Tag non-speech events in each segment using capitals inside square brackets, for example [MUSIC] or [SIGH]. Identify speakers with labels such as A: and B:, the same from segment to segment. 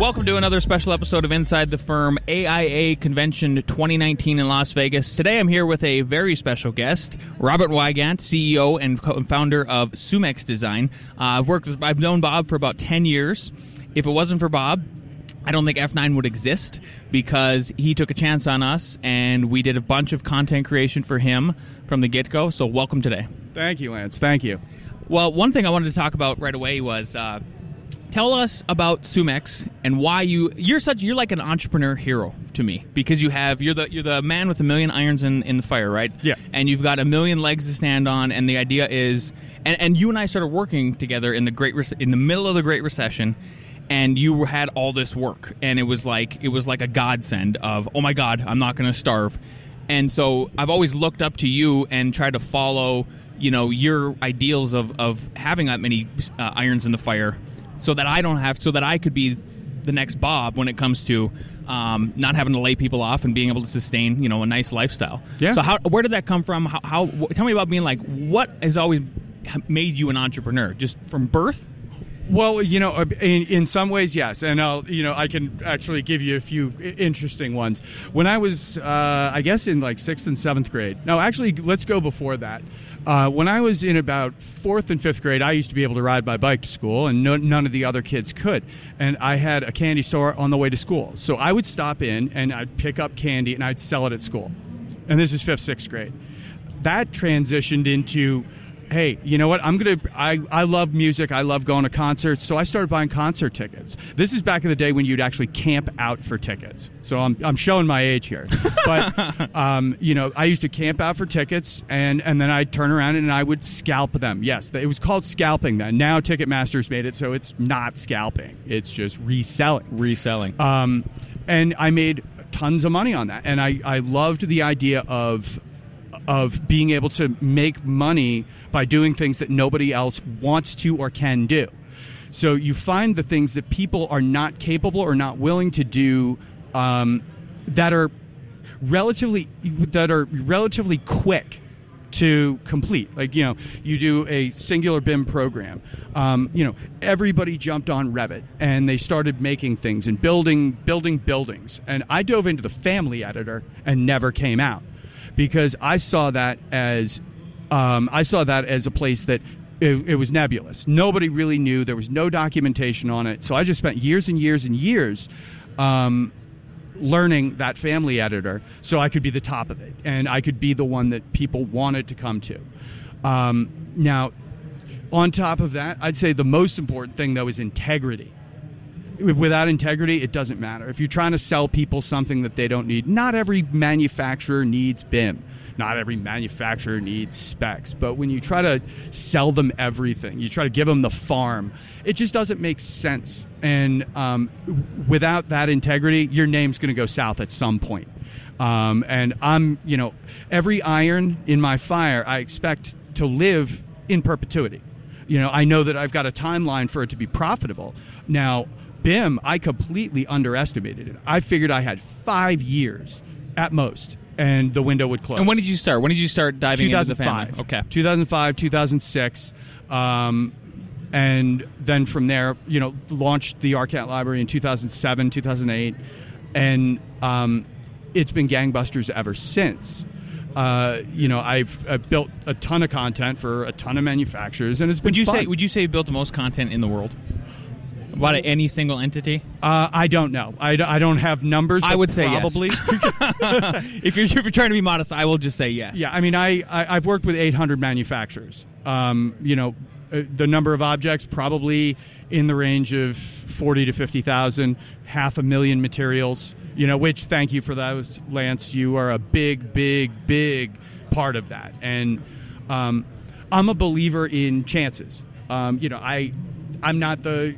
A: Welcome to another special episode of Inside the Firm AIA Convention 2019 in Las Vegas. Today I'm here with a very special guest, Robert Weygant, CEO and founder of Sumex Design. Uh, I've worked with, I've known Bob for about 10 years. If it wasn't for Bob, I don't think F9 would exist because he took a chance on us and we did a bunch of content creation for him from the get go. So, welcome today.
B: Thank you, Lance. Thank you.
A: Well, one thing I wanted to talk about right away was uh, tell us about Sumex and why you you're such you're like an entrepreneur hero to me because you have you're the you're the man with a million irons in, in the fire, right?
B: Yeah.
A: And you've got a million legs to stand on, and the idea is, and, and you and I started working together in the great Rec- in the middle of the Great Recession. And you had all this work, and it was like it was like a godsend of, oh my god, I'm not going to starve. And so I've always looked up to you and tried to follow, you know, your ideals of, of having that many uh, irons in the fire, so that I don't have, so that I could be the next Bob when it comes to um, not having to lay people off and being able to sustain, you know, a nice lifestyle.
B: Yeah.
A: So how, where did that come from? How, how tell me about being like, what has always made you an entrepreneur? Just from birth?
B: Well, you know, uh, in, in some ways, yes, and I'll, you know, I can actually give you a few interesting ones. When I was, uh, I guess, in like sixth and seventh grade. No, actually, let's go before that. Uh, when I was in about fourth and fifth grade, I used to be able to ride my bike to school, and no, none of the other kids could. And I had a candy store on the way to school, so I would stop in and I'd pick up candy and I'd sell it at school. And this is fifth, sixth grade. That transitioned into hey, you know what? I'm gonna. I I love music. I love going to concerts. So I started buying concert tickets. This is back in the day when you'd actually camp out for tickets. So I'm I'm showing my age here, but [LAUGHS] um, you know, I used to camp out for tickets, and and then I'd turn around and I would scalp them. Yes, it was called scalping then. Now Ticketmaster's made it so it's not scalping. It's just reselling.
A: Reselling.
B: Um, and I made tons of money on that, and I I loved the idea of of being able to make money by doing things that nobody else wants to or can do. So you find the things that people are not capable or not willing to do um, that are relatively that are relatively quick to complete. Like you know, you do a singular BIM program. Um, you know, everybody jumped on Revit and they started making things and building building buildings. And I dove into the family editor and never came out because I saw that as um, I saw that as a place that it, it was nebulous. Nobody really knew. There was no documentation on it. So I just spent years and years and years um, learning that family editor so I could be the top of it and I could be the one that people wanted to come to. Um, now, on top of that, I'd say the most important thing though is integrity. Without integrity, it doesn't matter. If you're trying to sell people something that they don't need, not every manufacturer needs BIM. Not every manufacturer needs specs. But when you try to sell them everything, you try to give them the farm, it just doesn't make sense. And um, without that integrity, your name's going to go south at some point. Um, and I'm, you know, every iron in my fire, I expect to live in perpetuity. You know, I know that I've got a timeline for it to be profitable. Now, BIM, I completely underestimated it. I figured I had five years at most, and the window would close.
A: and when did you start? When did you start diving into the family?
B: 2005.
A: Okay.
B: 2005, 2006. Um, and then from there, you know, launched the ARCAT Library in 2007, 2008. And um, it's been gangbusters ever since. Uh, you know, I've, I've built a ton of content for a ton of manufacturers, and it's been
A: Would you
B: fun.
A: say would you say you built the most content in the world? About any single entity?
B: Uh, I don't know. I, d- I don't have numbers.
A: I would say yes.
B: probably. [LAUGHS]
A: if you're if you're trying to be modest, I will just say yes.
B: Yeah, I mean, I, I I've worked with 800 manufacturers. Um, you know, uh, the number of objects probably in the range of 40 to 50,000, half a million materials. You know, which thank you for those, Lance. You are a big, big, big part of that, and um, I'm a believer in chances. Um, you know, I I'm not the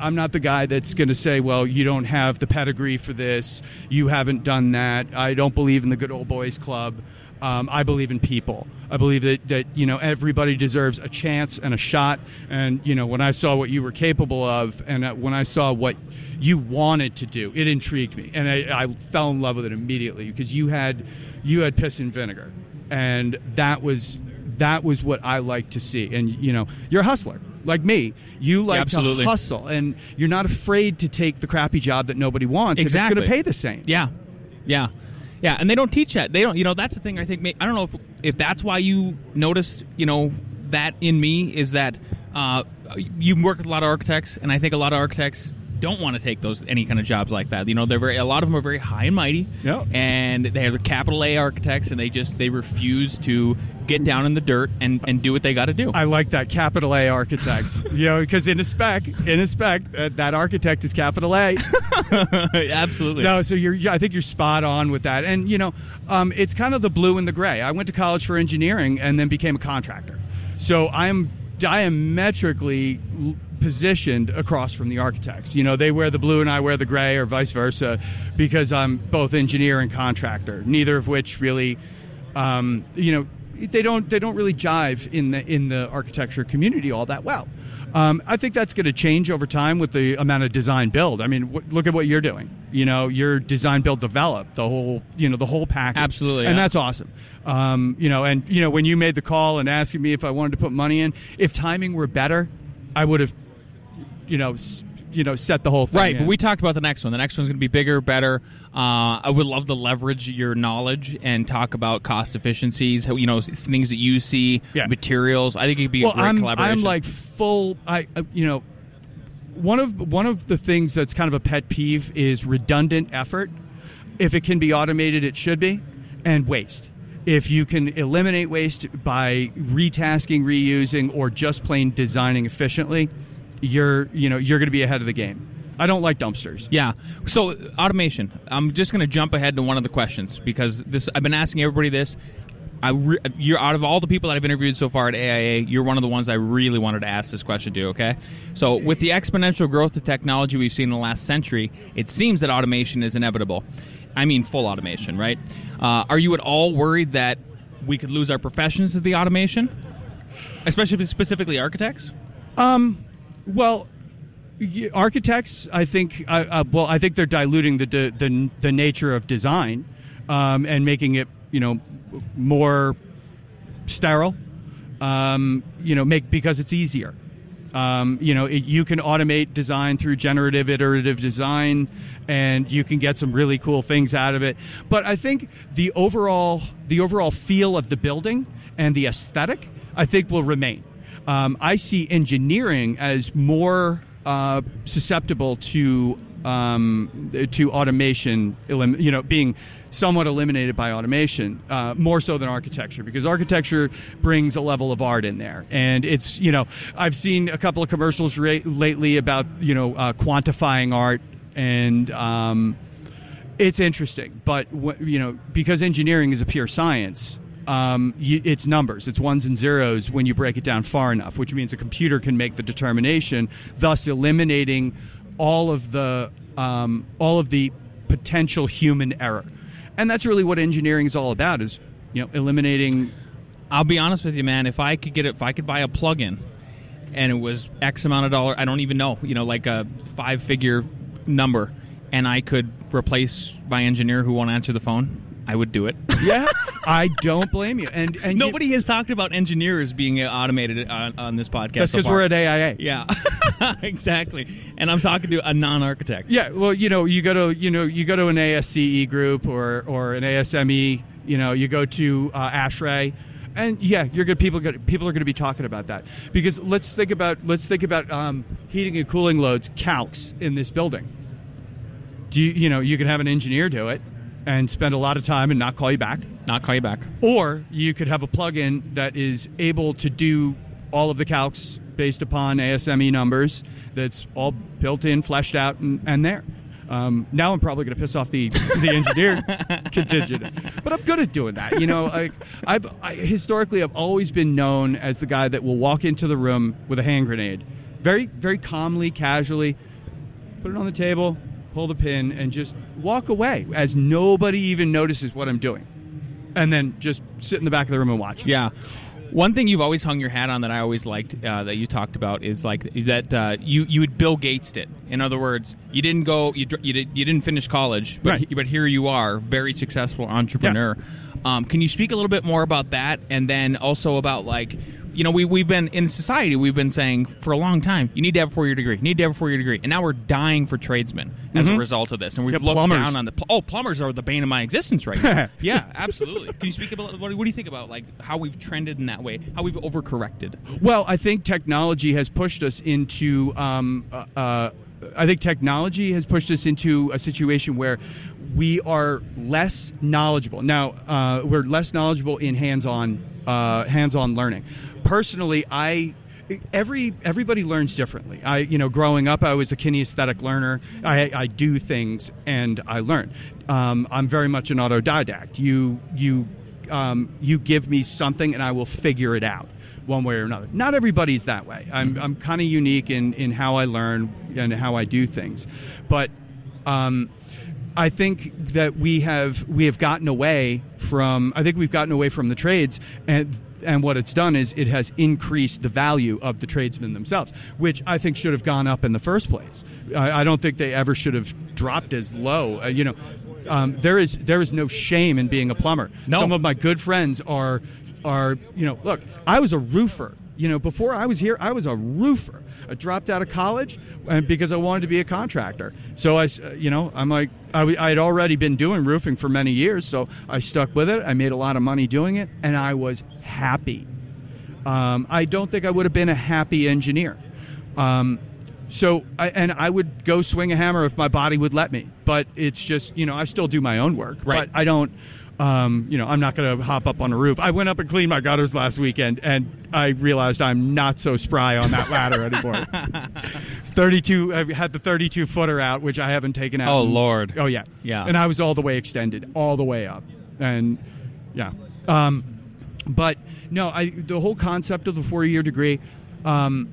B: I'm not the guy that's going to say, well, you don't have the pedigree for this. You haven't done that. I don't believe in the good old boys club. Um, I believe in people. I believe that, that you know everybody deserves a chance and a shot. And you know when I saw what you were capable of, and uh, when I saw what you wanted to do, it intrigued me, and I, I fell in love with it immediately because you had you had piss and vinegar, and that was that was what I like to see. And you know you're a hustler like me. You like
A: absolutely.
B: to hustle, and you're not afraid to take the crappy job that nobody wants. if
A: Exactly.
B: it's going to pay the same.
A: Yeah, yeah, yeah. And they don't teach that. They don't. You know, that's the thing. I think. I don't know if if that's why you noticed. You know, that in me is that uh, you work with a lot of architects, and I think a lot of architects don't want to take those any kind of jobs like that. You know, they're very a lot of them are very high and mighty,
B: Yeah.
A: and they're the capital A architects, and they just they refuse to get down in the dirt and and do what they got to do.
B: I like that capital A architects. [LAUGHS] you know, because in a spec, in a spec, uh, that architect is capital A. [LAUGHS]
A: Absolutely.
B: no, so you're. I think you're spot on with that. And you know, um, it's kind of the blue and the gray. I went to college for engineering and then became a contractor. So I'm diametrically positioned across from the architects. You know, they wear the blue and I wear the gray, or vice versa, because I'm both engineer and contractor. Neither of which really, um, you know, they don't they don't really jive in the in the architecture community all that well. Um, I think that's going to change over time with the amount of design build. I mean, w- look at what you're doing. You know, you're design build develop the whole you know the whole package.
A: Absolutely,
B: and
A: yeah.
B: that's awesome. Um, you know, and you know when you made the call and asking me if I wanted to put money in, if timing were better, I would have, you know, s- you know, set the whole thing.
A: Right,
B: in.
A: but we talked about the next one. The next one's going to be bigger, better. Uh, I would love to leverage your knowledge and talk about cost efficiencies. You know, things that you see,
B: Yeah.
A: materials. I think it'd be
B: well,
A: a great
B: I'm,
A: collaboration.
B: I'm like full. I uh, you know, one of one of the things that's kind of a pet peeve is redundant effort. If it can be automated, it should be, and waste. If you can eliminate waste by retasking, reusing, or just plain designing efficiently, you're you know you're going to be ahead of the game. I don't like dumpsters.
A: Yeah. So automation. I'm just going to jump ahead to one of the questions because this I've been asking everybody this. I re- you're out of all the people that I've interviewed so far at AIA, you're one of the ones I really wanted to ask this question to. Okay, so with the exponential growth of technology we've seen in the last century, it seems that automation is inevitable. I mean, full automation, right? Uh, are you at all worried that we could lose our professions to the automation, especially specifically architects?
B: Well, architects, I think, uh, well, I think they're diluting the the, the, the nature of design um, and making it, you know, more sterile. Um, you know, make because it's easier. Um, you know, it, you can automate design through generative iterative design, and you can get some really cool things out of it. But I think the overall the overall feel of the building and the aesthetic, I think, will remain. Um, I see engineering as more uh, susceptible to um, to automation, you know, being somewhat eliminated by automation, uh, more so than architecture, because architecture brings a level of art in there, and it's you know, I've seen a couple of commercials lately about you know uh, quantifying art and. Um, it's interesting, but you know, because engineering is a pure science, um, you, it's numbers, it's ones and zeros when you break it down far enough, which means a computer can make the determination, thus eliminating all of the um, all of the potential human error, and that's really what engineering is all about: is you know eliminating.
A: I'll be honest with you, man. If I could get it, if I could buy a plug-in, and it was X amount of dollar, I don't even know, you know, like a five-figure number, and I could replace my engineer who won't answer the phone, I would do it. [LAUGHS]
B: Yeah, I don't blame you, and and you-
A: Nobody has talked about engineers being automated on, on this podcast.
B: that's because
A: far.
B: we're at AIA.
A: Yeah, [LAUGHS] exactly. And I'm talking to a non-architect.
B: Yeah, well, you know, you go to you know you go to an ASCE group or or an ASME. You know, you go to uh, ASHRAE, and yeah, you're good. People people are going to be talking about that because let's think about let's think about um, heating and cooling loads, calcs in this building. Do you you know you can have an engineer do it and spend a lot of time and not call you back,
A: Not call you back.
B: or you could have a plugin that is able to do all of the calcs based upon ASME numbers. That's all built in, fleshed out, and, and there. Um, now I'm probably going to piss off the the engineer [LAUGHS] contingent, but I'm good at doing that. You know, like I've I, historically I've always been known as the guy that will walk into the room with a hand grenade very very calmly, casually, put it on the table, pull the pin, and just walk away as nobody even notices what I'm doing, and then just sit in the back of the room and watch.
A: Yeah. One thing you've always hung your hat on that I always liked uh, that you talked about is like that uh, you you would Bill Gates it. In other words, you didn't go you you, did, you didn't finish college, but
B: Right.
A: but here you are, very successful entrepreneur. Um, can you speak a little bit more about that, and then also about like you know we we've been in society we've been saying for a long time you need to have a four year degree, you need to have a four year degree, and now we're dying for tradesmen as a result of this, and we've
B: Yeah,
A: looked
B: plumbers.
A: down on the pl- oh plumbers are the bane of my existence right now. [LAUGHS] yeah, absolutely. Can you speak about what, what do you think about like how we've trended in that way, how we've overcorrected?
B: Well, I think technology has pushed us into. Um, uh, uh, I think technology has pushed us into a situation where we are less knowledgeable. Now, uh, we're less knowledgeable in hands-on uh, hands-on learning. Personally, I every everybody learns differently. I you know growing up I was a kinesthetic learner. I, I do things and I learn. Um, I'm very much an autodidact. You you um, you give me something and I will figure it out one way or another. Not everybody's that way. I'm I'm kind of unique in in how I learn and how I do things, but. Um, I think that we have we have gotten away from I think we've gotten away from the trades and and what it's done is it has increased the value of the tradesmen themselves, which I think should have gone up in the first place. I, I don't think they ever should have dropped as low. Uh, you know, um, there is there is no shame in being a plumber.
A: No.
B: Some of my good friends are are you know look I was a roofer. You know, before I was here, I was a roofer. I dropped out of college and because I wanted to be a contractor. So I, uh, you know, I'm like, I had already been doing roofing for many years, so I stuck with it. I made a lot of money doing it, and I was happy. Um, I don't think I would have been a happy engineer. Um, so, I, and I would go swing a hammer if my body would let me. But it's just, you know, I still do my own work.
A: Right.
B: But I don't, um, you know, I'm not going to hop up on a roof. I went up and cleaned my gutters last weekend, and I realized I'm not so spry on that ladder anymore. It's [LAUGHS] 32. I had the 32 footer out, which I haven't taken out.
A: Oh,
B: in-
A: Lord.
B: Oh yeah.
A: Yeah.
B: And I was all the way extended, all the way up, and yeah. Um, but no, I the whole concept of the four year degree. Um,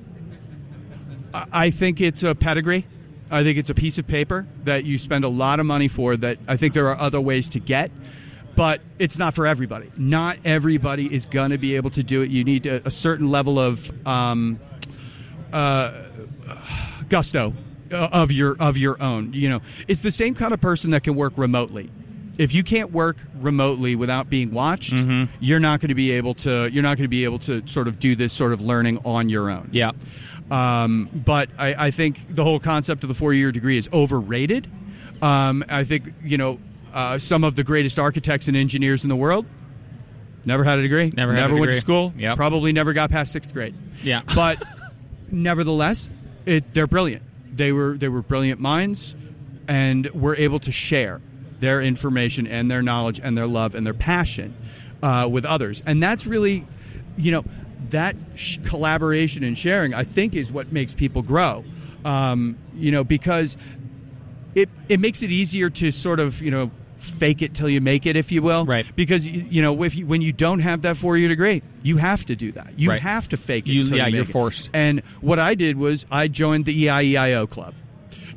B: I I think it's a pedigree. I think it's a piece of paper that you spend a lot of money for. That I think there are other ways to get, but it's not for everybody. Not everybody is going to be able to do it. You need a, a certain level of um, uh, gusto uh, of your of your own. You know, it's the same kind of person that can work remotely. If you can't work remotely without being watched, you're not going to be able to. You're not going to be able to sort of do this sort of learning on your own.
A: Yeah.
B: Um, but I, I think the whole concept of the four year degree is overrated. Um, I think, you know, uh, some of the greatest architects and engineers in the world never had a degree,
A: Never had a
B: went
A: degree.
B: to school,
A: Yep.
B: probably never got past sixth grade.
A: Yeah. [LAUGHS]
B: But nevertheless, it, they're brilliant. They were, they were brilliant minds and were able to share their information and their knowledge and their love and their passion uh, with others. And that's really, you know, that sh- collaboration and sharing, I think, is what makes people grow. Um, you know, because it it makes it easier to sort of you know fake it till you make it, if you will.
A: Right.
B: Because you know if you, when you don't have that four year degree, you have to do that. You
A: Right.
B: have to fake it.
A: You-
B: till
A: yeah,
B: you
A: you're
B: make it.
A: forced.
B: And what I did was I joined the EIEIO club,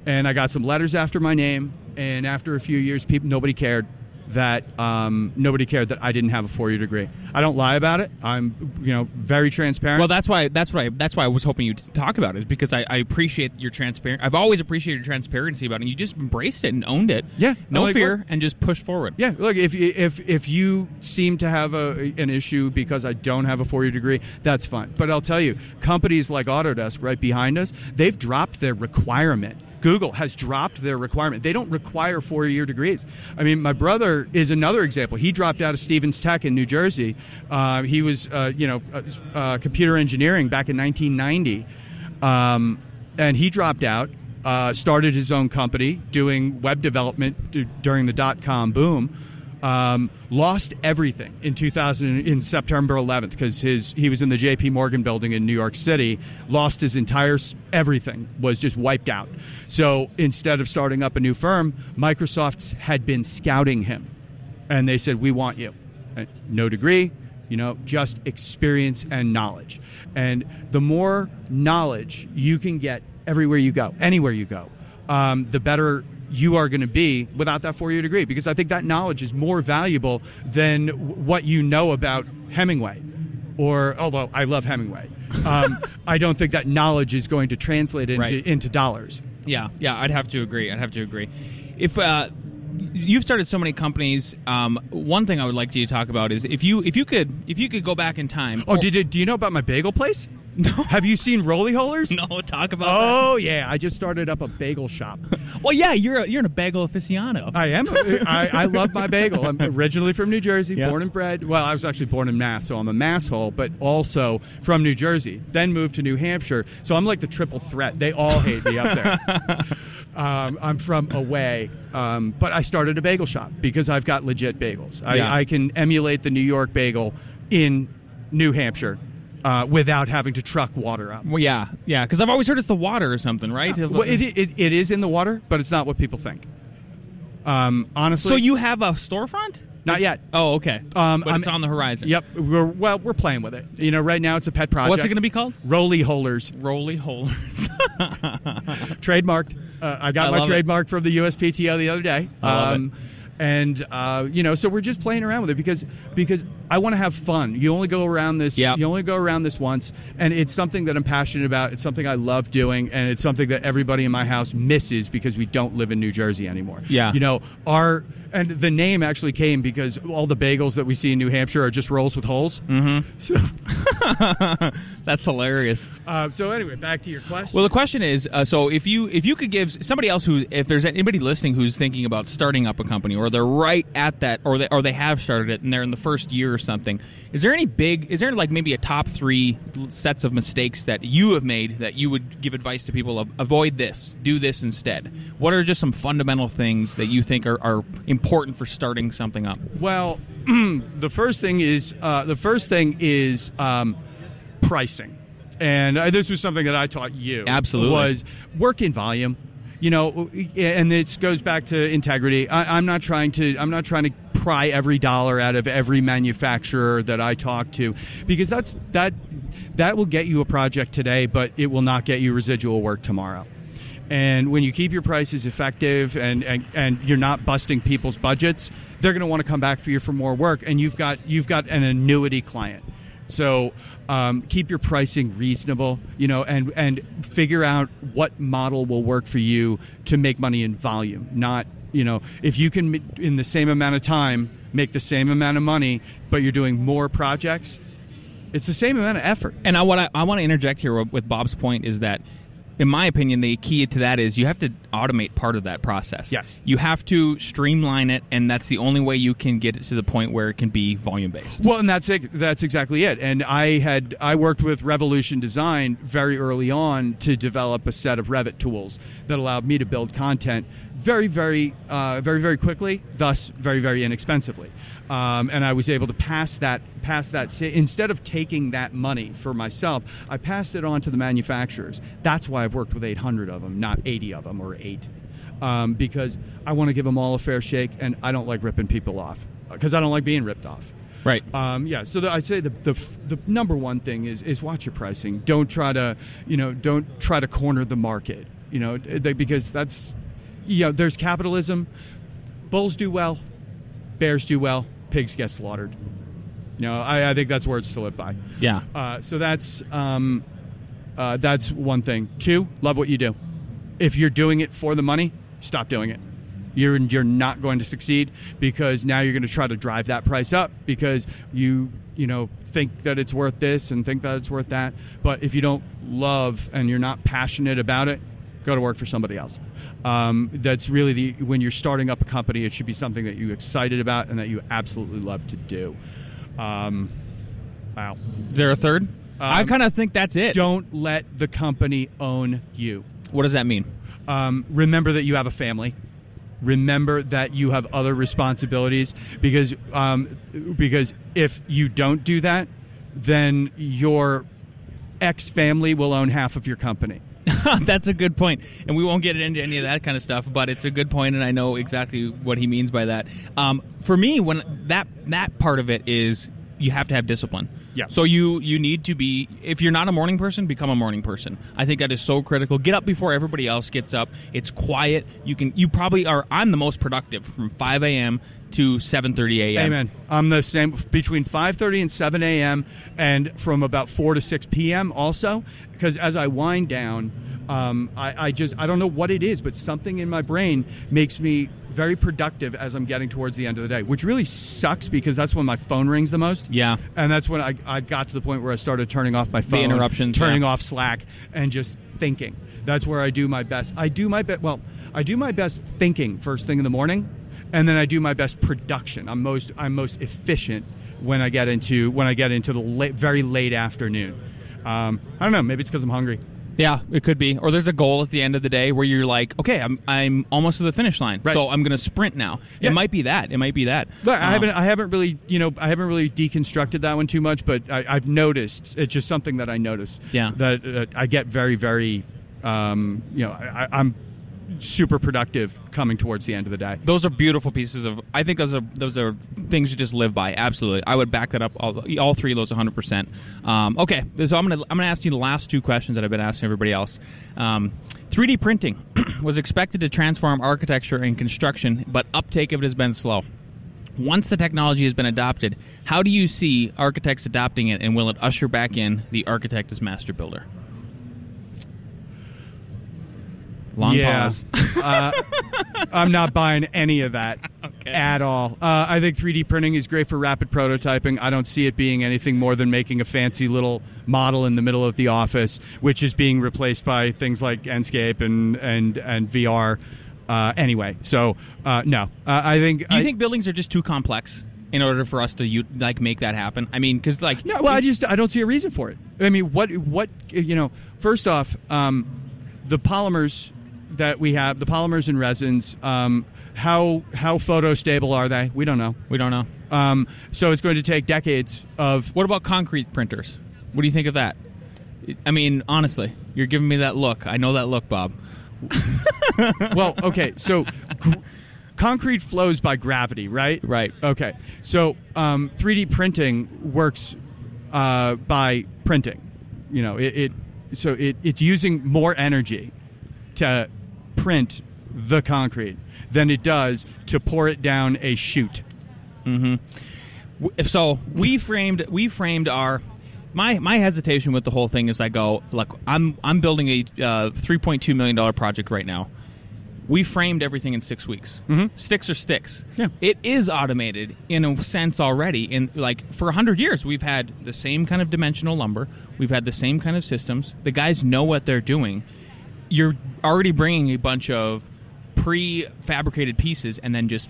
B: and I got some letters after my name. And after a few years, people nobody cared that um, nobody cared that I didn't have a four year degree. I don't lie about it. I'm you know very transparent.
A: Well, that's why that's I that's why I was hoping you'd talk about it is because I, I appreciate your transparent. I've always appreciated your transparency about it. and You just embraced it and owned it.
B: Yeah,
A: no
B: like
A: fear, and just push forward.
B: Yeah, look if you- if if you seem to have a an issue because I don't have a four year degree, that's fine. But I'll tell you, companies like Autodesk right behind us, they've dropped their requirement. Google has dropped their requirement. They don't require four year degrees. I mean, my brother is another example. He dropped out of Stevens Tech in New Jersey. Uh, he was, uh, you know, uh, uh, computer engineering back in 1990. Um, and he dropped out, uh, started his own company doing web development d- during the dot com boom. Um, lost everything in 2000 in September 11th because his he was in the J.P. Morgan building in New York City. Lost his entire everything was just wiped out. So instead of starting up a new firm, Microsoft had been scouting him, and they said, "We want you." No degree, you know, just experience and knowledge. And the more knowledge you can get everywhere you go, anywhere you go, um, the better you are going to be without that four year degree. Because I think that knowledge is more valuable than what you know about Hemingway. Or, although I love Hemingway, um, [LAUGHS] I don't think that knowledge is going to translate into,
A: Right.
B: into dollars.
A: Yeah, yeah, I'd have to agree. I'd have to agree. If uh, you've started so many companies, um, one thing I would like you to talk about is if you if you could if you could go back in time.
B: Oh, did you, do you know about my bagel place? No. [LAUGHS] Have you seen Roly Holers?
A: no talk about
B: Oh yeah, I just started up a bagel shop. [LAUGHS]
A: Well, yeah, you're a, you're a bagel aficionado.
B: I am. [LAUGHS] I, I love my bagel. I'm originally from New Jersey,
A: Yeah.
B: born and bred. Well, I was actually born in Mass, so I'm a Masshole, but also from New Jersey. Then moved to New Hampshire, so I'm like the triple threat. They all hate me up there. um, I'm from away, um, but I started a bagel shop because I've got legit bagels. I,
A: Yeah.
B: I can emulate the New York bagel in New Hampshire uh, without having to truck water up.
A: Well, yeah, yeah, because I've always heard it's the water or something, right? If-
B: Well, it, it, it is in the water, but it's not what people think. Um, honestly,
A: so you have a storefront?
B: not yet.
A: Oh, okay.
B: Um,
A: but it's
B: I'm-
A: on the horizon.
B: Yep. We're, well, we're playing with it. You know, right now it's a pet project.
A: What's it going to be called?
B: Roly Holers,
A: Roly Holers. [LAUGHS]
B: trademarked. Uh, I got
A: I
B: my
A: love it.
B: trademark from the USPTO the other day. Um,
A: I love it.
B: And uh, you know, so we're just playing around with it because because I want to have fun. You only go around this.
A: Yep.
B: You only go around this once, and it's something that I'm passionate about. It's something I love doing, and it's something that everybody in my house misses because we don't live in New Jersey anymore.
A: Yeah.
B: You know, our and the name actually came because all the bagels that we see in New Hampshire are just rolls with holes. Mm-hmm. So, [LAUGHS]
A: That's hilarious.
B: uh, so anyway, back to your question.
A: Well, the question is, uh, so if you if you could give somebody else who, if there's anybody listening who's thinking about starting up a company, or they're right at that, or they or they have started it and they're in the first year or something, is there any big, is there like maybe a top three sets of mistakes that you have made that you would give advice to people of avoid this, do this instead? What are just some fundamental things that you think are, are important for starting something up?
B: Well, [CLEARS THROAT] the first thing is uh, the first thing is um, pricing, and uh, this was something that I taught you.
A: Absolutely.
B: was work in volume. You know, and this goes back to integrity. I, I'm not trying to. I'm not trying to pry every dollar out of every manufacturer that I talk to, because that's that that will get you a project today, but it will not get you residual work tomorrow. And when you keep your prices effective and, and, and you're not busting people's budgets, they're going to want to come back for you for more work. And you've got you've got an annuity client. So um, keep your pricing reasonable, you know, and and figure out what model will work for you to make money in volume. Not you know if you can in the same amount of time make the same amount of money, but you're doing more projects. It's the same amount of effort.
A: And I, what I, I want to interject here with Bob's point is that, in my opinion, the key to that is you have to automate part of that process.
B: Yes.
A: You have to streamline it, and that's the only way you can get it to the point where it can be volume based.
B: Well, and that's it. That's exactly it. And I had I worked with Revolution Design very early on to develop a set of Revit tools that allowed me to build content very, very, uh, very, very quickly. Thus, very, very inexpensively. Um, and I was able to pass that pass that instead of taking that money for myself, I passed it on to the manufacturers. That's why I've worked with 800 of them, not 80 of them or eight um, because I want to give them all a fair shake, and I don't like ripping people off because I don't like being ripped off.
A: Right.
B: Um, yeah, so the, I'd say the, the the number one thing is is watch your pricing. Don't try to you know don't try to corner the market. You know they, because that's you know there's capitalism. Bulls do well, bears do well, pigs get slaughtered. You know I, I think that's words to live by.
A: yeah.
B: Uh, so that's um, uh, that's one thing. Two, love what you do. If you're doing it for the money, stop doing it. You're you're not going to succeed because now you're going to try to drive that price up because you you know think that it's worth this and think that it's worth that. But if you don't love and you're not passionate about it, go to work for somebody else. Um, that's really the when you're starting up a company, it should be something that you're excited about and that you absolutely love to do. Um, wow.
A: Is there a third? I
B: Um,
A: kind of think that's it.
B: Don't let the company own you.
A: What does that mean?
B: Um, remember that you have a family. Remember that you have other responsibilities because um, because if you don't do that, then your ex family will own half of your company. [LAUGHS]
A: That's a good point, and we won't get into any of that kind of stuff. But it's a good point, and I know exactly what he means by that. Um, for me, when that that part of it is you have to have discipline.
B: Yeah.
A: So you you need to be if you're not a morning person, become a morning person. I think that is so critical. Get up before everybody else gets up. It's quiet. You can you probably are. I'm the most productive from 5 a.m. to 7:30 a.m.
B: Amen. I'm the same between 5:30 and 7 a.m. and from about 4 to 6 p.m. also because as I wind down, um, I, I just I don't know what it is, but something in my brain makes me very productive as I'm getting towards the end of the day, which really sucks because that's when my phone rings the most.
A: Yeah.
B: and that's when I, I got to the point where I started turning off my phone, the
A: interruptions,
B: turning
A: yeah.
B: off Slack, and just thinking. That's where I do my best. I do my best. Well, I do my best thinking first thing in the morning, and then I do my best production. I'm most I'm most efficient when I get into when I get into the late, very late afternoon. Um, I don't know. Maybe it's because I'm hungry.
A: Yeah, it could be. Or there's a goal at the end of the day where you're like, okay, I'm I'm almost to the finish line,
B: Right.
A: so I'm going to sprint now.
B: Yeah.
A: It might be that. It might be that.
B: Look, I
A: Um,
B: haven't I haven't really you know I haven't really deconstructed that one too much, but I, I've noticed it's just something that I noticed.
A: Yeah.
B: that uh, I get very very um, you know I- I'm super productive coming towards the end of the day.
A: Those are beautiful pieces of. I think those are those are things you just live by. Absolutely, I would back that up. All, all three of those, 100. percent um, Okay, so I'm gonna I'm gonna ask you the last two questions that I've been asking everybody else. Um, 3D printing [CLEARS THROAT] was expected to transform architecture and construction, but uptake of it has been slow. Once the technology has been adopted, how do you see architects adopting it, and will it usher back in the architect as master builder? Long
B: yeah.
A: pause. [LAUGHS]
B: uh, I'm not buying any of that [LAUGHS]
A: Okay.
B: at all. Uh, I think 3D printing is great for rapid prototyping. I don't see it being anything more than making a fancy little model in the middle of the office, which is being replaced by things like Enscape and and and VR. Uh, anyway, so uh, no, uh, I think.
A: Do you
B: I,
A: think buildings are just too complex in order for us to like make that happen? I mean, because like
B: No, well, I just I don't see a reason for it. I mean, what what you know? First off, um, the polymers that we have, the polymers and resins, um, how how photo stable are they? We don't know.
A: we don't know.
B: Um, so it's going to take decades of.
A: What about concrete printers? What do you think of that? I mean, honestly, you're giving me that look. I know that look, Bob. [LAUGHS]
B: Well, okay, so gr- concrete flows by gravity, right?
A: Right.
B: Okay, so um, 3D printing works uh, by printing. You know, it, it so it, it's using more energy to print the concrete than it does to pour it down a chute.
A: W- So we framed we framed our my my hesitation with the whole thing is I go look I'm I'm building a uh, 3.2 million dollar project right now. We framed everything in six weeks.
B: Mhm.
A: Sticks are sticks.
B: Yeah.
A: It is automated in a sense already. In like for hundred years, we've had the same kind of dimensional lumber. We've had the same kind of systems. The guys know what they're doing. You're already bringing a bunch of pre-fabricated pieces and then just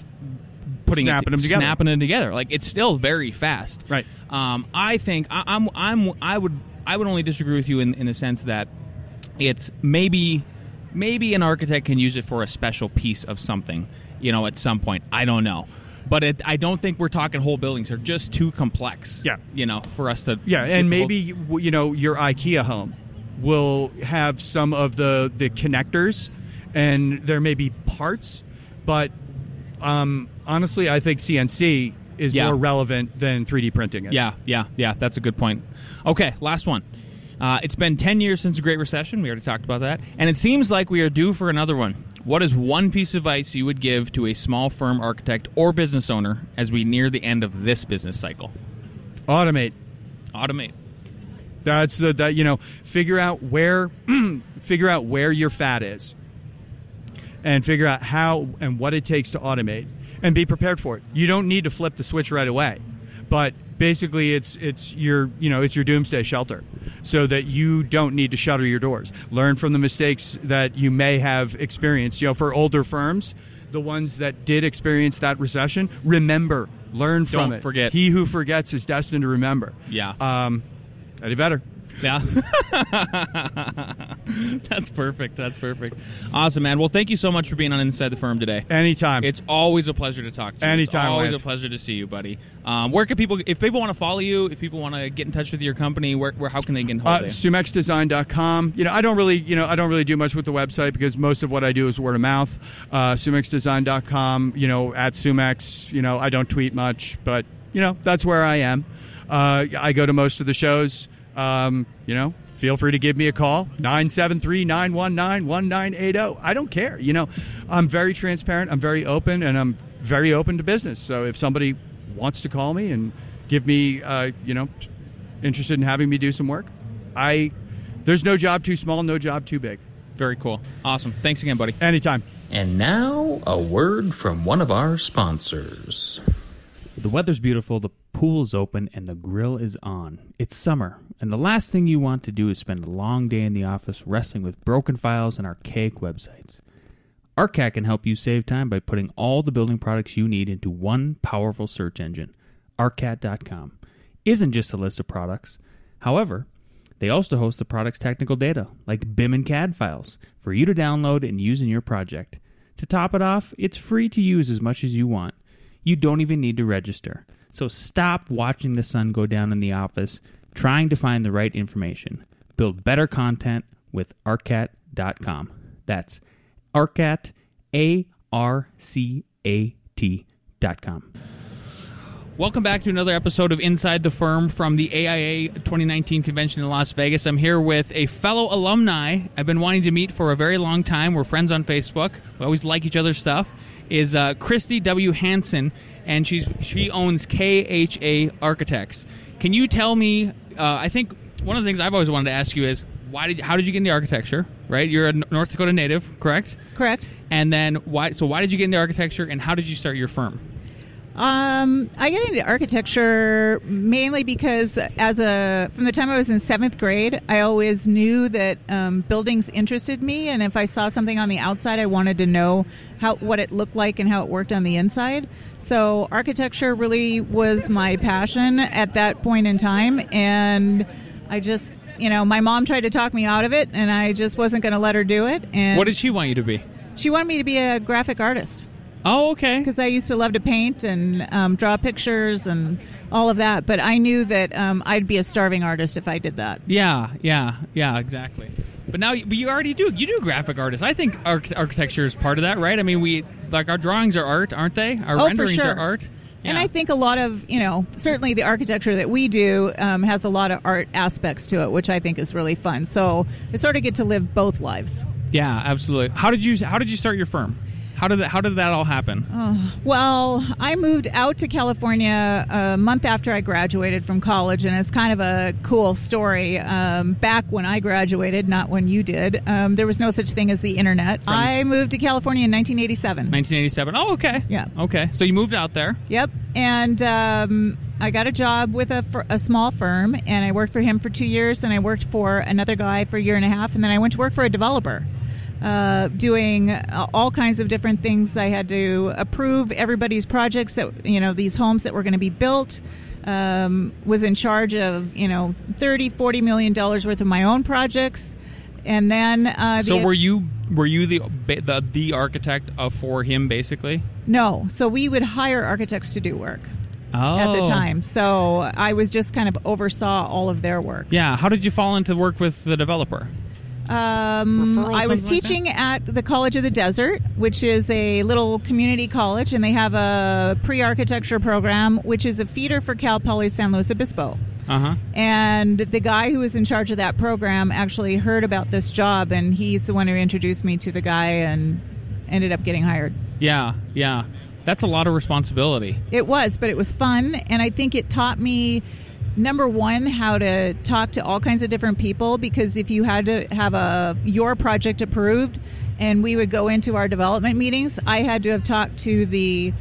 A: putting it,
B: Snapping them together.
A: snapping them together. Like it's still very fast.
B: Right.
A: Um, I think I, I'm I'm I would I would only disagree with you in, in the sense that it's maybe maybe an architect can use it for a special piece of something. You know, at some point. I don't know. But it, I don't think we're talking whole buildings. They're just too complex.
B: Yeah.
A: You know, for us to.
B: Yeah, and
A: the whole-
B: maybe you know your IKEA home will have some of the the connectors, and there may be parts, but um, honestly, I think CNC is
A: Yeah.
B: more relevant than 3D printing is.
A: Yeah, yeah, yeah. That's a good point. Okay, last one. Uh, it's been 10 years since the Great Recession. We already talked about that. And it seems like we are due for another one. What is one piece of advice you would give to a small firm architect or business owner as we near the end of this business cycle?
B: automate.
A: Automate.
B: That's the that you know figure out where [CLEARS THROAT] figure out where your fat is, and figure out how and what it takes to automate, and be prepared for it. You don't need to flip the switch right away, but basically it's it's your you know it's your doomsday shelter, so that you don't need to shutter your doors. Learn from the mistakes that you may have experienced. You know, for older firms. The ones that did experience that recession, remember, learn from
A: Don't
B: it.
A: forget.
B: He who forgets is destined to remember.
A: Yeah.
B: Um, Eddie Vedder.
A: Yeah. [LAUGHS] That's perfect. That's perfect. Awesome, man. Well, thank you so much for being on Inside the Firm today.
B: Anytime.
A: It's always a pleasure to talk to you.
B: Anytime,
A: It's always
B: Lance.
A: a pleasure to see you, buddy. Um, where can people, if people want to follow you, if people want to get in touch with your company, where, where how can they get in
B: uh,
A: hold of you?
B: SumexDesign.com. You know, I don't really, you know, I don't really do much with the website because most of what I do is word of mouth. Uh, SumexDesign.com. You know, at Sumex. You know, I don't tweet much, but you know, that's where I am. Uh, I go to most of the shows. Um, you know, feel free to give me a call 973-919-1980 i don't care you know i'm very transparent i'm very open and i'm very open to business so if somebody wants to call me and give me uh, you know interested in having me do some work i there's no job too small no job too big
A: Very cool. Awesome. Thanks again, buddy.
B: anytime
C: And now, a word from one of our sponsors.
D: The weather's beautiful, the pool is open, and the grill is on. It's summer, and the last thing you want to do is spend a long day in the office wrestling with broken files and archaic websites. ARCAT can help you save time by putting all the building products you need into one powerful search engine. ARCAT.com isn't just a list of products. However, they also host the product's technical data, like BIM and CAD files, for you to download and use in your project. To top it off, it's free to use as much as you want. You don't even need to register. So stop watching the sun go down in the office trying to find the right information. Build better content with arcat.com. That's arcat, A R C A T.com.
A: Welcome back to another episode of Inside the Firm from the AIA 2019 convention in Las Vegas. I'm here with a fellow alumni I've been wanting to meet for a very long time. We're friends on Facebook. We always like each other's stuff. Is uh, Kristi W. Hanson, and she's she owns KHA Architects. Can you tell me? Uh, I think one of the things I've always wanted to ask you is why did how did you get into architecture? Right, you're a North Dakota native, correct?
E: Correct.
A: And then why? So why did you get into architecture, and how did you start your firm?
E: Um, I got into architecture mainly because, as a from the time I was in seventh grade, I always knew that um, buildings interested me, and if I saw something on the outside, I wanted to know how what it looked like and how it worked on the inside. So, architecture really was my passion at that point in time, and I just, you know, my mom tried to talk me out of it, and I just wasn't going to let her do it. And
A: What did she want you to be?
E: she wanted me to be a graphic artist.
A: Oh, okay.
E: because I used to love to paint and um, draw pictures and all of that. But I knew that um, I'd be a starving artist if I did that.
A: Yeah, yeah, yeah, exactly. But now, but you already do. You do graphic artists. I think arch- architecture is part of that, right? I mean, we like our drawings are art, aren't they? Our
E: Oh, for
A: renderings
E: sure.
A: are art.
E: And I think a lot of, you know, certainly the architecture that we do um, has a lot of art aspects to it, which I think is really fun. So I sort of get to live both lives.
A: yeah, absolutely. How did you How did you start your firm? How did that How did that all happen?
E: Well, I moved out to California a month after I graduated from college, and it's kind of a cool story. Um, back when I graduated, not when you did, um, there was no such thing as the internet. I moved to California in 1987.
A: 1987. Oh, okay.
E: Yeah.
A: Okay. So you moved out there.
E: Yep, and um, I got a job with a, a small firm, and I worked for him for two years. Then I worked for another guy for a year and a half, and then I went to work for a developer, uh, doing all kinds of different things. I had to approve everybody's projects that you know these homes that were going to be built. Um, was in charge of you know 30 40 million dollars worth of my own projects and then uh,
A: So were you Were you the the, the architect of, for him, basically?
E: no so we would hire architects to do work
A: Oh.
E: at the time. So I was just kind of oversaw all of their work.
A: Yeah. How did you fall into work with the developer?
E: Um, I was
A: something like
E: teaching at the College of the Desert, which is a little community college, and they have a pre architecture program, which is a feeder for Cal Poly San Luis Obispo.
A: Uh huh.
E: And the guy who was in charge of that program actually heard about this job, and he's the one who introduced me to the guy and ended up getting hired.
A: Yeah. Yeah. That's a lot of responsibility.
E: It was, but it was fun, and I think it taught me number one how to talk to all kinds of different people because if you had to have a your project approved and we would go into our development meetings i had to have talked to the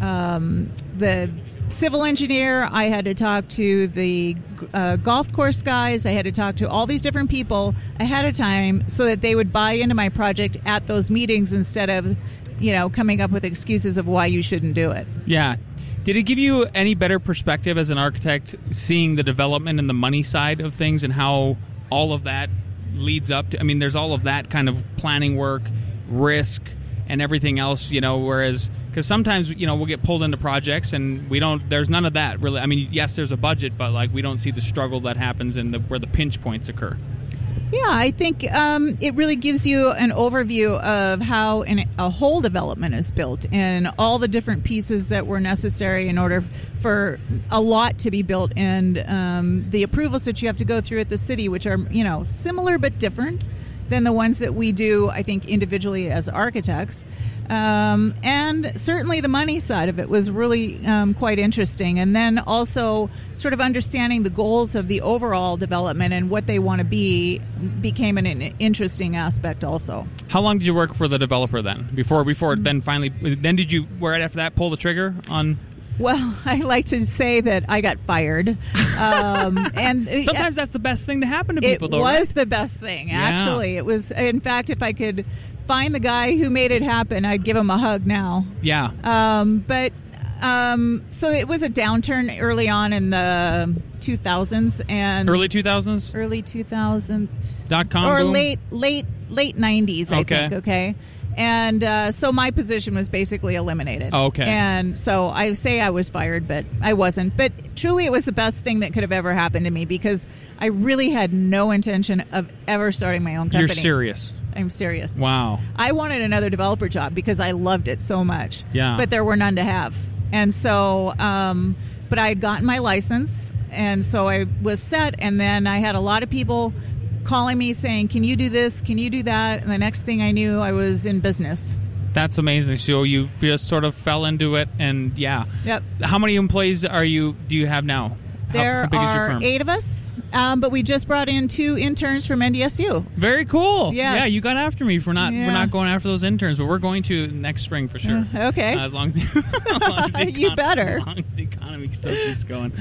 E: um, the civil engineer i had to talk to the uh, golf course guys i had to talk to all these different people ahead of time so that they would buy into my project at those meetings instead of you know coming up with excuses of why you shouldn't do it
A: Yeah. Did it give you any better perspective as an architect seeing the development and the money side of things and how all of that leads up to I mean there's all of that kind of planning work, risk and everything else, you know, whereas cuz sometimes, you know, we'll get pulled into projects and we don't there's none of that really. I mean, yes, there's a budget, but like we don't see the struggle that happens and the where the pinch points occur.
E: Yeah, I think um, it really gives you an overview of how an, a whole development is built and all the different pieces that were necessary in order for a lot to be built and um, the approvals that you have to go through at the city, which are you know similar but different than the ones that we do. I think individually as architects. Um, and certainly the money side of it was really um, quite interesting. And then also sort of understanding the goals of the overall development and what they want to be became an, an interesting aspect also.
A: How long did you work for the developer then? Before before then finally then did you right after that pull the trigger on
E: Well, [LAUGHS] I like to say that I got fired. Um, [LAUGHS] and
A: Sometimes that's the best thing to happen to
E: it
A: people though.
E: was
A: right?
E: the best thing
A: Yeah.
E: actually it was in fact if i could find the guy who made it happen i'd give him a hug now
A: Yeah.
E: um, but um, so it was a downturn early on in the 2000s and
A: Early 2000s?
E: early 2000s
A: Dot com
E: or
A: boom?
E: late late late 90s i
A: Okay.
E: think okay and uh, so my position was basically eliminated
A: okay.
E: and so i say i was fired but i wasn't but truly it was the best thing that could have ever happened to me because i really had no intention of ever starting my own company
A: You're serious.
E: i'm serious
A: Wow.
E: I wanted another developer job because I loved it so much.
A: Yeah.
E: But there were none to have. And so, um, but I had gotten my license. And so I was set. And then I had a lot of people calling me saying, Can you do this? Can you do that? And the next thing I knew, I was in business.
A: That's amazing. So you just sort of fell into it and yeah.
E: Yep.
A: How many employees are you do you have now?
E: There
A: how big is your
E: are eight of us, um, but we just brought in two interns from NDSU.
A: Very cool.
E: Yes.
A: Yeah, you got after me for not
E: Yeah.
A: we're not going after those interns, but we're going to next spring for sure.
E: Uh, okay.
A: Uh, as long as, [LAUGHS] as, long as the [LAUGHS]
E: You better.
A: As long as the economy still keeps going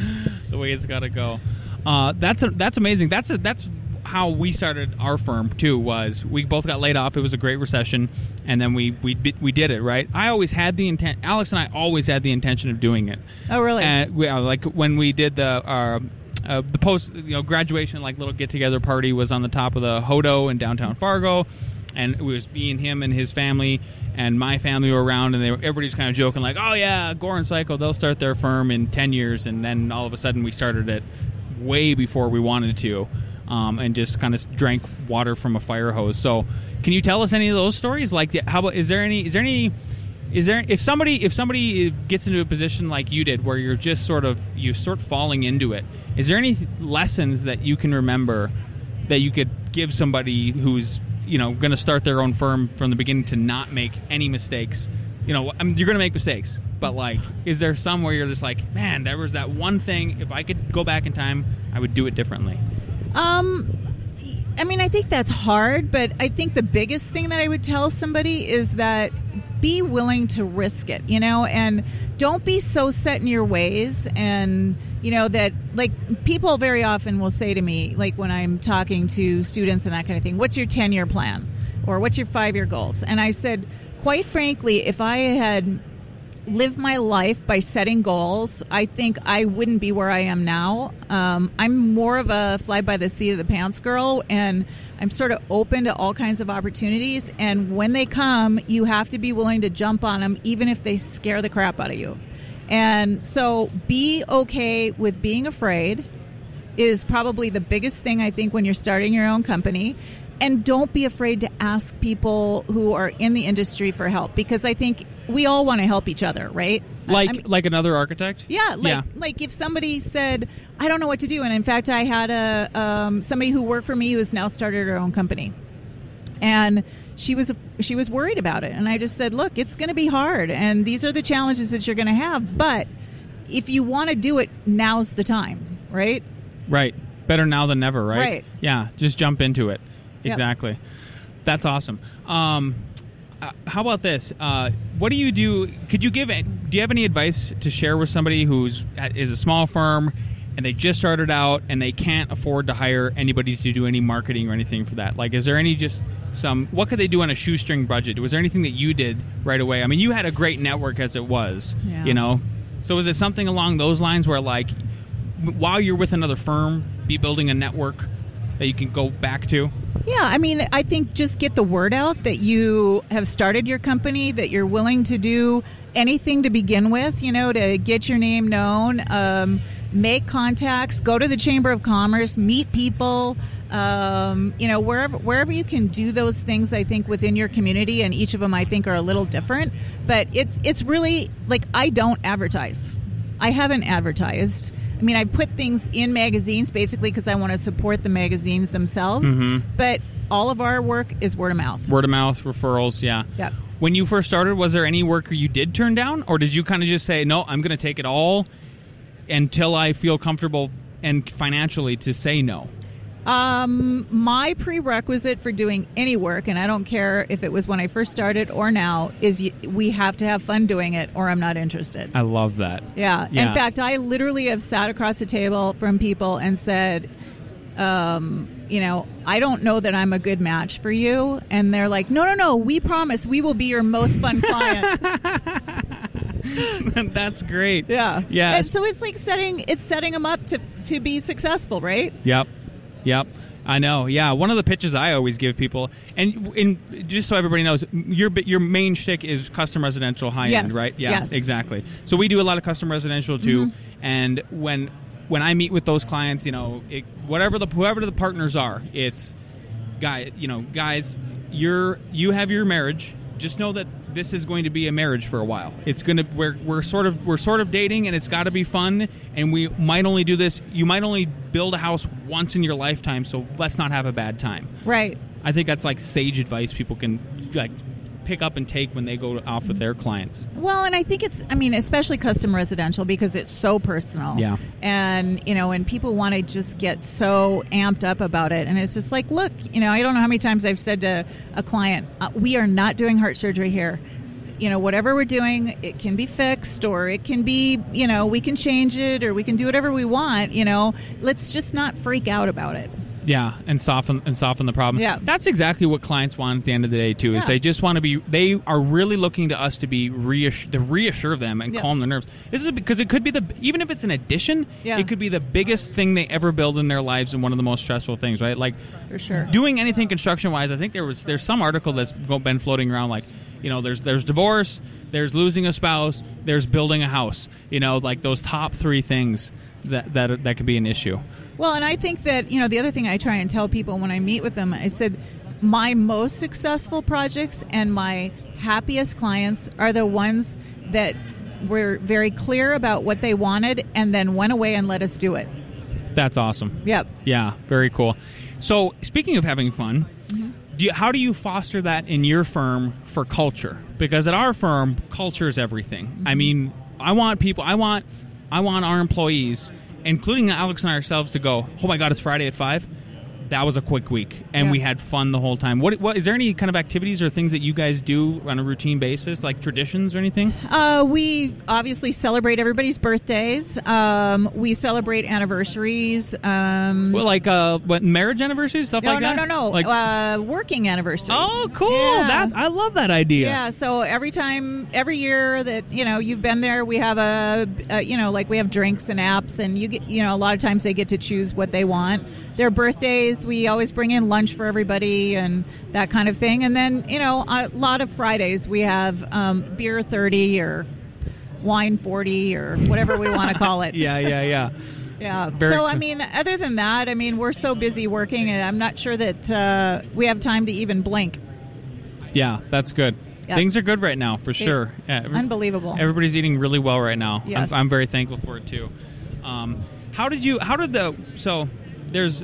A: the way it's got to go. Uh, that's a, that's amazing. That's a, that's how we started our firm too. Was we both got laid off. It was a great recession, and then we we we did it right. I always had the intent. Alex and I always had the intention of doing it.
E: Oh, really?
A: And we, like when we did the uh, uh, the post you know graduation like little get together party was on the top of the HoDo in downtown Fargo, and it was me and him and his family and my family were around, and they were, everybody's kind of joking like, oh yeah, Gore and Cayko they'll start their firm in ten years, and then all of a sudden we started it way before we wanted to. Um, and just kind of drank water from a fire hose. So, can you tell us any of those stories? Like, how about is there any? Is there any? Is there if somebody if somebody gets into a position like you did where you're just sort of you sort falling into it? Is there any lessons that you can remember that you could give somebody who's you know going to start their own firm from the beginning to not make any mistakes? You know, I mean, you're going to make mistakes, but like, is there some where you're just like, man, there was that one thing. If I could go back in time, I would do it differently.
E: Um, I mean, I think that's hard, but I think the biggest thing that I would tell somebody is that be willing to risk it, you know, and don't be so set in your ways. And, you know, that like people very often will say to me, like when I'm talking to students and that kind of thing, what's your 10 year plan? Or what's your five year goals? And I said, quite frankly, if I had live my life by setting goals, I think I wouldn't be where I am now. Um, I'm more of a fly by the seat of the pants girl, and I'm sort of open to all kinds of opportunities. And when they come, you have to be willing to jump on them, even if they scare the crap out of you. And so be okay with being afraid is probably the biggest thing I think when you're starting your own company. And don't be afraid to ask people who are in the industry for help because I think we all want to help each other, right?
A: Like
E: I mean-
A: like another architect.
E: yeah, like
A: Yeah.
E: like if somebody said, "I don't know what to do," and in fact, I had a um, somebody who worked for me who has now started her own company, and she was she was worried about it, and I just said, "Look, it's going to be hard, and these are the challenges that you're going to have, but if you want to do it, now's the time, right?"
A: Right. Better now than never, right?
E: Right.
A: Yeah, just jump into it.
E: Yep.
A: Exactly. That's awesome. Um, uh, how about this? Uh, what do you do? Could you give? Do you have any advice to share with somebody who's is a small firm and they just started out and they can't afford to hire anybody to do any marketing or anything for that? Like, is there any just some? What could they do on a shoestring budget? Was there anything that you did right away? I mean, you had a great network as it was.
E: Yeah.
A: You know. So is it something along those lines where like while you're with another firm, be building a network that you can go back to.
E: Yeah, I mean, I think just get the word out that you have started your company, that you're willing to do anything to begin with, you know, to get your name known, um, make contacts, go to the Chamber of Commerce, meet people. Um, you know, wherever wherever you can do those things, I think within your community, and each of them I think are a little different. But it's it's really like I don't advertise. I haven't advertised. I mean, I put things in magazines basically because I want to support the magazines themselves.
A: Mm-hmm.
E: But all of our work is word of mouth.
A: Word of mouth referrals, yeah.
E: Yep.
A: When you first started, was there any work you did turn down, or did you kind of just say, "No, I'm going to take it all until I feel comfortable and financially to say no"?
E: Um, my prerequisite for doing any work, and I don't care if it was when I first started or now, is y- we have to have fun doing it, or I'm not interested.
A: I love that.
E: Yeah.
A: Yeah.
E: In fact, I literally have sat across the table from people and said, um, you know, I don't know that I'm a good match for you. And they're like, no, no, no, we promise we will be your most fun [LAUGHS] client. [LAUGHS]
A: That's great.
E: yeah.
A: Yeah.
E: And so it's like setting, it's setting them up to, to be successful, right?
A: Yep. Yep. I know. Yeah. One of the pitches I always give people, and in just so everybody knows, your your main shtick is custom residential high end, right? Yeah.
E: Yes.
A: Exactly. So we do a lot of custom residential too, mm-hmm. and when when I meet with those clients, you know, it, whatever the whoever the partners are, it's guy, you know, guys, you're you have your marriage. Just know that this is going to be a marriage for a while. It's going to we're we're sort of we're sort of dating, and it's got to be fun. And we might only do this. You might only build a house once in your lifetime. So let's not have a bad time.
E: Right.
A: I think that's like sage advice people can like pick up and take when they go off with their clients.
E: Well, and I think it's, I mean, especially custom residential because it's so personal.
A: Yeah.
E: And, you know, and people want to just get so amped up about it. And it's just like, look, you know, I don't know how many times I've said to a client, uh, we are not doing heart surgery here. You know, whatever we're doing, it can be fixed or it can be, you know, we can change it or we can do whatever we want. You know, let's just not freak out about it.
A: Yeah, and soften and soften the problem.
E: Yeah.
A: that's exactly what clients want at the end of the day too. Is
E: Yeah.
A: they just want to be. They are really looking to us to be reassure, to reassure them and
E: Yeah.
A: calm their nerves. This is because it could be the even if it's an addition,
E: Yeah.
A: it could be the biggest thing they ever build in their lives and one of the most stressful things. Right, like
E: For sure.
A: doing anything construction wise. I think there was there's some article that's been floating around like. You know, there's there's divorce, there's losing a spouse, there's building a house. You know, like those top three things that that that could be an issue.
E: Well, and I think that, you know, the other thing I try and tell people when I meet with them, I said, my most successful projects and my happiest clients are the ones that were very clear about what they wanted and then went away and let us do it.
A: That's awesome.
E: Yep.
A: Yeah, very cool. So, speaking of having fun, mm-hmm. do you, how do you foster that in your firm for culture? Because at our firm, culture is everything. I mm-hmm. mean, I want people. I want, I want our employees, including Alex and ourselves, to go. Oh my God, it's Friday at five. That was a quick week, and
E: Yeah.
A: we had fun the whole time. What, what is there any kind of activities or things that you guys do on a routine basis, like traditions or anything?
E: Uh, we obviously celebrate everybody's birthdays. Um, we celebrate anniversaries. Um,
A: Well, like uh, what marriage anniversaries, stuff
E: no,
A: like
E: no,
A: that.
E: no, no, no,
A: Like,
E: uh, working anniversaries.
A: oh, cool!
E: Yeah.
A: That I love that idea.
E: Yeah, so every time, every year that you know you've been there, we have a, a you know like we have drinks and apps, and you get you know a lot of times they get to choose what they want. Their birthdays, we always bring in lunch for everybody and that kind of thing. And then you know a lot of Fridays we have um, beer thirty or wine forty or whatever we want to call it. [LAUGHS]
A: yeah, yeah, yeah.
E: Yeah.
A: Very
E: so I mean, other than that, I mean, we're so busy working, and I'm not sure that uh, we have time to even blink.
A: Yeah, that's good.
E: Yeah.
A: Things are good right now, for sure. Yeah, every-
E: Unbelievable.
A: Everybody's eating really well right now.
E: Yes.
A: I'm, I'm very thankful for it too. Um, how did you? How did the? So there's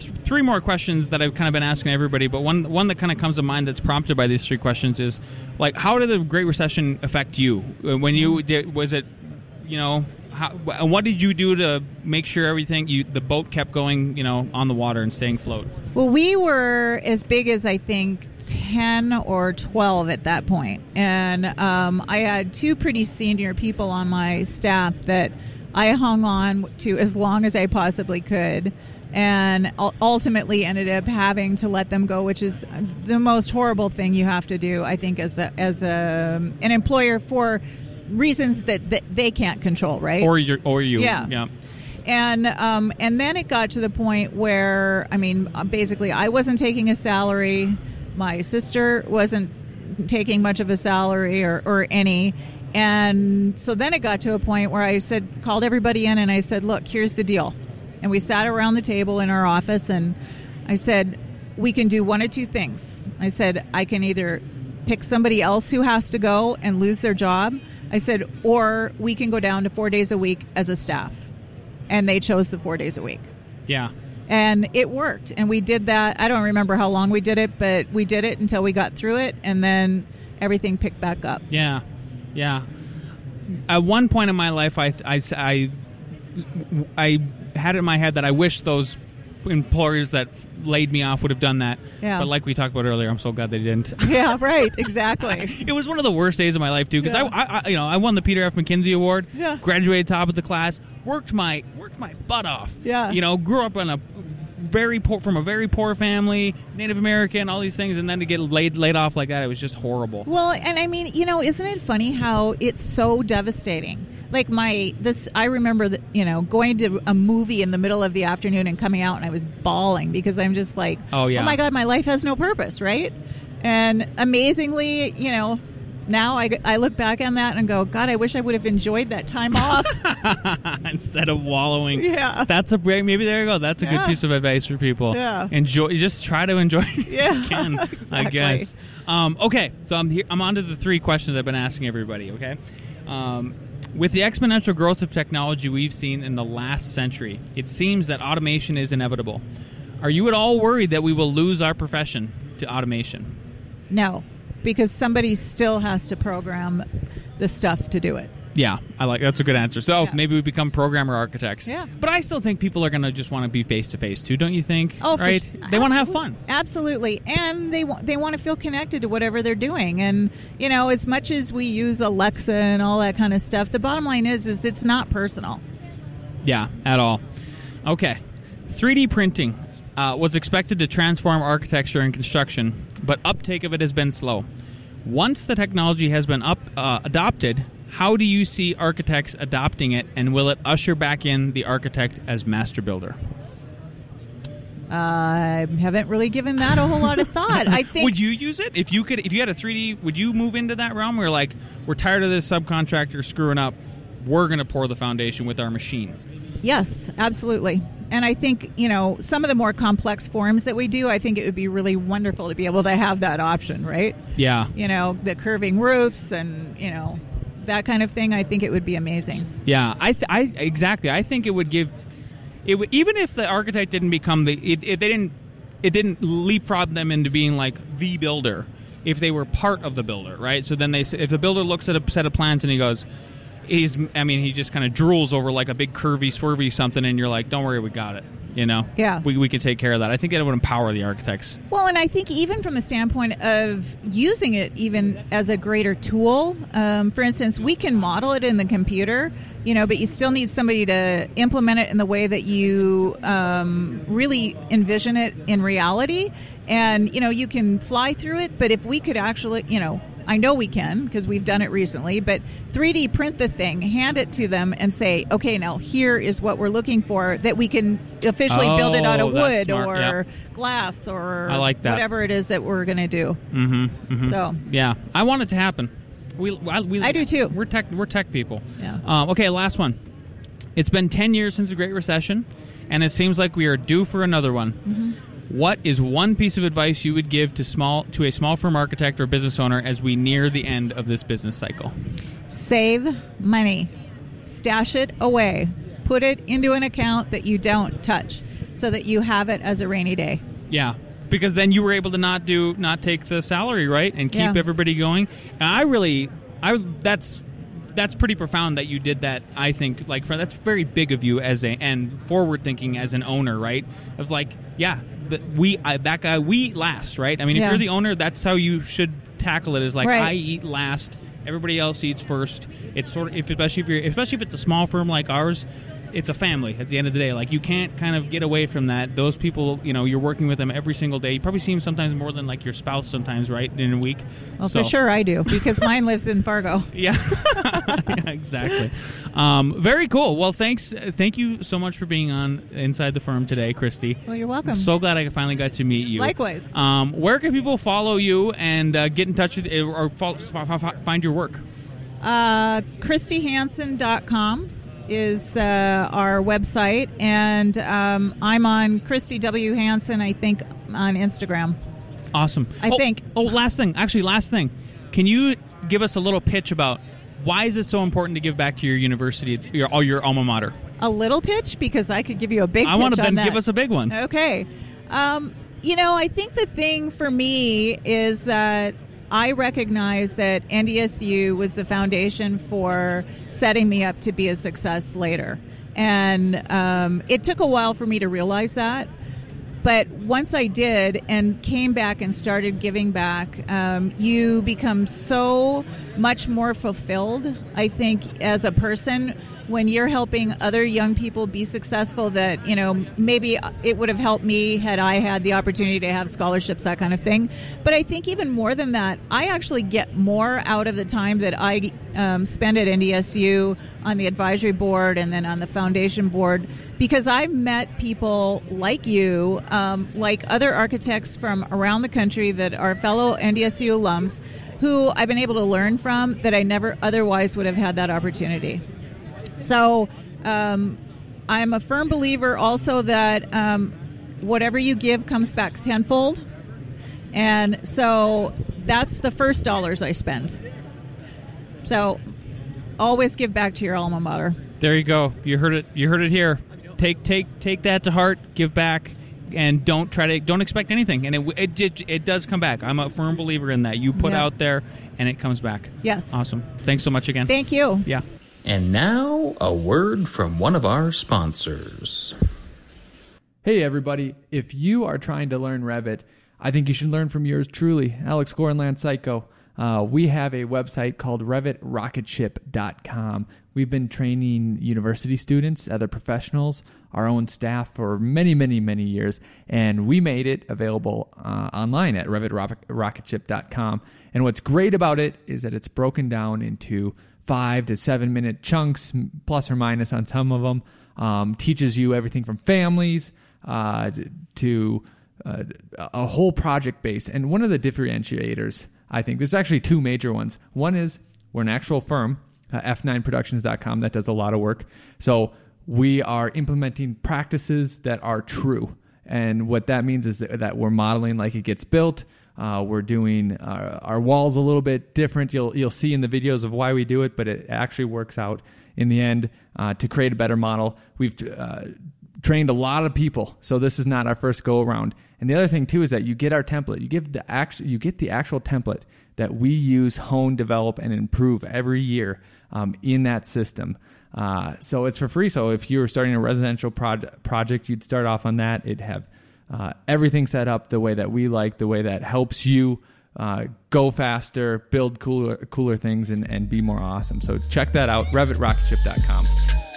A: th- three more questions that I've kind of been asking everybody, but one one that kind of comes to mind that's prompted by these three questions is like, how did the Great Recession affect you Uh, when you did? Was it, you know? How, and what did you do to make sure everything you the boat kept going, you know, on the water and staying afloat?
E: Well, we were as big as I think 10 or 12 at that. And um, I had two pretty senior people on my staff that I hung on to as long as I possibly could. And ultimately ended up having to let them go, which is the most horrible thing you have to do, I think, as a, as a, an employer for reasons that, that they can't control, right?
A: Or you? Or you?
E: Yeah.
A: Yeah.
E: and um, and then it got to the point where I mean, uh, basically, I wasn't taking a salary. My sister wasn't taking much of a salary or, or any, And so then it got to a point where I said, called everybody in and I said, look, here's the deal. And we sat around the table in our office and I said, we can do one of two things. I said, I can either pick somebody else who has to go and lose their job. I said, or we can go down to four days a week as a staff. And they chose the four days a week.
A: Yeah.
E: And it worked. And we did that. I don't remember how long we did it, but we did it until we got through it. And then everything picked back up.
A: Yeah, yeah. At one point in my life, I, I, I, I had it in my head that I wish those employers that laid me off would have done that.
E: Yeah.
A: But like we talked about earlier, I'm so glad they didn't. [LAUGHS]
E: Yeah, [LAUGHS] right. Exactly.
A: it was one of the worst days of my life too because
E: Yeah.
A: I, I, I, you know, I won the Peter F. McKinsey Award.
E: Yeah.
A: Graduated top of the class. Worked my worked my butt off.
E: Yeah.
A: You know, grew up in a very poor from a very poor family, Native American, all these things, and then to get laid laid off like that, it was just horrible.
E: Well, and I mean, you know, isn't it funny how it's so devastating? Like my this, I remember that you know going to a movie in the middle of the afternoon and coming out, and I was bawling because I'm just like,
A: Oh, yeah.
E: oh my god, my life has no purpose, right? And amazingly, you know, now I, I look back on that and go, God, I wish I would have enjoyed that time off. [LAUGHS]
A: Instead of wallowing.
E: Yeah.
A: That's a great maybe there you go. That's a good piece of advice for people.
E: Yeah.
A: Enjoy just try to enjoy
E: Yeah,
A: you [LAUGHS] can, I guess. Um, okay, so I'm here I'm on to the three questions I've been asking everybody, okay? Um, with the exponential growth of technology we've seen in the last century, it seems that automation is inevitable. Are you at all worried that we will lose our profession to automation?
E: no, because somebody still has to program the stuff to do it.
A: Yeah, I like that's a good answer. So
E: Yeah.
A: maybe we become programmer architects.
E: Yeah.
A: but I still think people are going to just want to be face to face too. Don't you think?
E: Oh, for
A: right. They want to have fun.
E: Absolutely, and they want they want to feel connected to whatever they're doing. And you know, as much as we use Alexa and all that kind of stuff, the bottom line is is it's not personal.
A: Yeah, at all. Okay, 3D printing uh, was expected to transform architecture and construction, but uptake of it has been slow. Once the technology has been up uh, adopted, how do you see architects adopting it, and will it usher back in the architect as master builder?
E: I haven't really given that a whole lot of thought. I [LAUGHS] think
A: would you use it if you could? If you had a 3D, would you move into that realm where like we're tired of this subcontractor screwing up? We're going to pour the foundation with our machine.
E: Yes, absolutely. And I think, you know, some of the more complex forms that we do, I think it would be really wonderful to be able to have that option, right?
A: Yeah,
E: You know, the curving roofs and, you know, that kind of thing. I think it would be amazing.
A: yeah. I, th- I exactly. I think it would give it would, even if the architect didn't become the it, it, they didn't it didn't leapfrog them into being like the builder if they were part of the builder, right? So then they if the builder looks at a set of plans and he goes. He's, I mean, he just kind of drools over like a big curvy, swervy something, and you're like, "Don't worry, we got it." You know,
E: Yeah.
A: we, we can take care of that. I think that would empower the architects.
E: Well, and I think even from a standpoint of using it even as a greater tool, um, for instance, we can model it in the computer, you know, but you still need somebody to implement it in the way that you um, really envision it in reality. And, you know, you can fly through it, but if we could actually, you know, I know we can because we've done it recently, but 3D print the thing, hand it to them, and say, okay, now here is what we're looking for that we can officially build it out of
A: Oh,
E: wood or
A: yeah.
E: glass or
A: I like that.
E: whatever it is that we're going to do.
A: Mm-hmm,
E: So
A: Yeah, I want it to happen. We, I, we,
E: I do too.
A: We're tech. We're tech people.
E: Yeah.
A: Um, okay, last one. It's been ten years since the Great Recession, and it seems like we are due for another one.
E: Mm-hmm.
A: What is one piece of advice you would give to small to a small firm architect or business owner as we near the end of this business cycle?
E: save money, stash it away, put it into an account that you don't touch, so that you have it as a rainy day.
A: Yeah, because then you were able to not do not take the salary right and keep
E: Yeah.
A: everybody going. And I really, I that's that's pretty profound that you did that. I think like for, that's very big of you as a and forward thinking as an owner, right? Of like, yeah, the, we I, that guy we last, right? I mean, if
E: Yeah.
A: you're the owner, that's how you should tackle it. Is like
E: Right.
A: I eat last, everybody else eats first. It's sort of if especially if you're especially if it's a small firm like ours. It's a family at the end of the day. Like you can't kind of get away from that. Those people, you know, you're working with them every single day. You probably see them sometimes more than like your spouse sometimes, right? In a week.
E: Well,
A: So-
E: for sure I do because mine lives in Fargo. [LAUGHS]
A: yeah, [LAUGHS] Yeah, exactly. Um, very cool. Well, thanks. Thank you so much for being on Inside the Firm today, Kristi.
E: Well, you're welcome.
A: I'm so glad I finally got to meet you.
E: Likewise.
A: Um, where can people follow you and uh, get in touch with or fo- f- f- find your work?
E: Uh, KristiHanson.com is uh, our website, and um, I'm on Kristi W. Hanson, I think, on Instagram.
A: Awesome.
E: I
A: Oh,
E: think-
A: Oh, last thing. Actually, last thing. Can you give us a little pitch about why is it so important to give back to your university, your all your alma mater?
E: A little pitch because I could give you a big.
A: I want to then
E: that.
A: give us a big one.
E: Okay. Um, you know, I think the thing for me is that I recognize that NDSU was the foundation for setting me up to be a success later. And um, it took a while for me to realize that. But once I did and came back and started giving back, um, you become so much more fulfilled, I think, as a person when you're helping other young people be successful that, you know, maybe it would have helped me had I had the opportunity to have scholarships, that kind of thing. But I think even more than that, I actually get more out of the time that I um, spend at NDSU on the advisory board and then on the foundation board because I've met people like you, um, like other architects from around the country that are fellow NDSU alums who I've been able to learn from that I never otherwise would have had that opportunity. So um, I'm a firm believer also that um, whatever you give comes back tenfold. And so that's the first dollars I spend. So always give back to your alma mater.
A: There you go. You heard it. You heard it here. Take take take that to heart. Give back, and don't try to don't expect anything. And it it it, it does come back. I'm a firm believer in that. You put
E: Yeah.
A: out there, and it comes back.
E: Yes.
A: Awesome. Thanks so much again.
E: Thank you.
A: yeah.
C: And now, a word from one of our sponsors.
F: Hey, everybody. If you are trying to learn Revit, I think you should learn from yours truly, Alex Gore and Lance Cayko. Uh, we have a website called RevitRocketship.com. We've been training university students, other professionals, our own staff for many, many, many years, and we made it available uh, online at RevitRocketship.com. And what's great about it is that it's broken down into five to seven minute chunks, plus or minus on some of them. Um, teaches you everything from families uh, to uh, a whole project base. And one of the differentiators, I think, there's actually two major ones. One is we're an actual firm, uh, F9productions.com, that does a lot of work. So we are implementing practices that are true. And what that means is that that we're modeling like it gets built. Uh, we're doing uh, our walls a little bit different. You'll you'll see in the videos of why we do it, but it actually works out in the end uh, to create a better model. We've uh, trained a lot of people, so this is not our first go around. And the other thing too is that you get our template. You give the actual you get the actual template that we use, hone, develop, and improve every year um, in that system. Uh, so it's for free. So if you were starting a residential prod- project, you'd start off on that. It'd have uh, everything set up the way that we like, the way that helps you uh, go faster, build cooler, cooler things, and, and be more awesome. So check that out, RevitRocketship.com.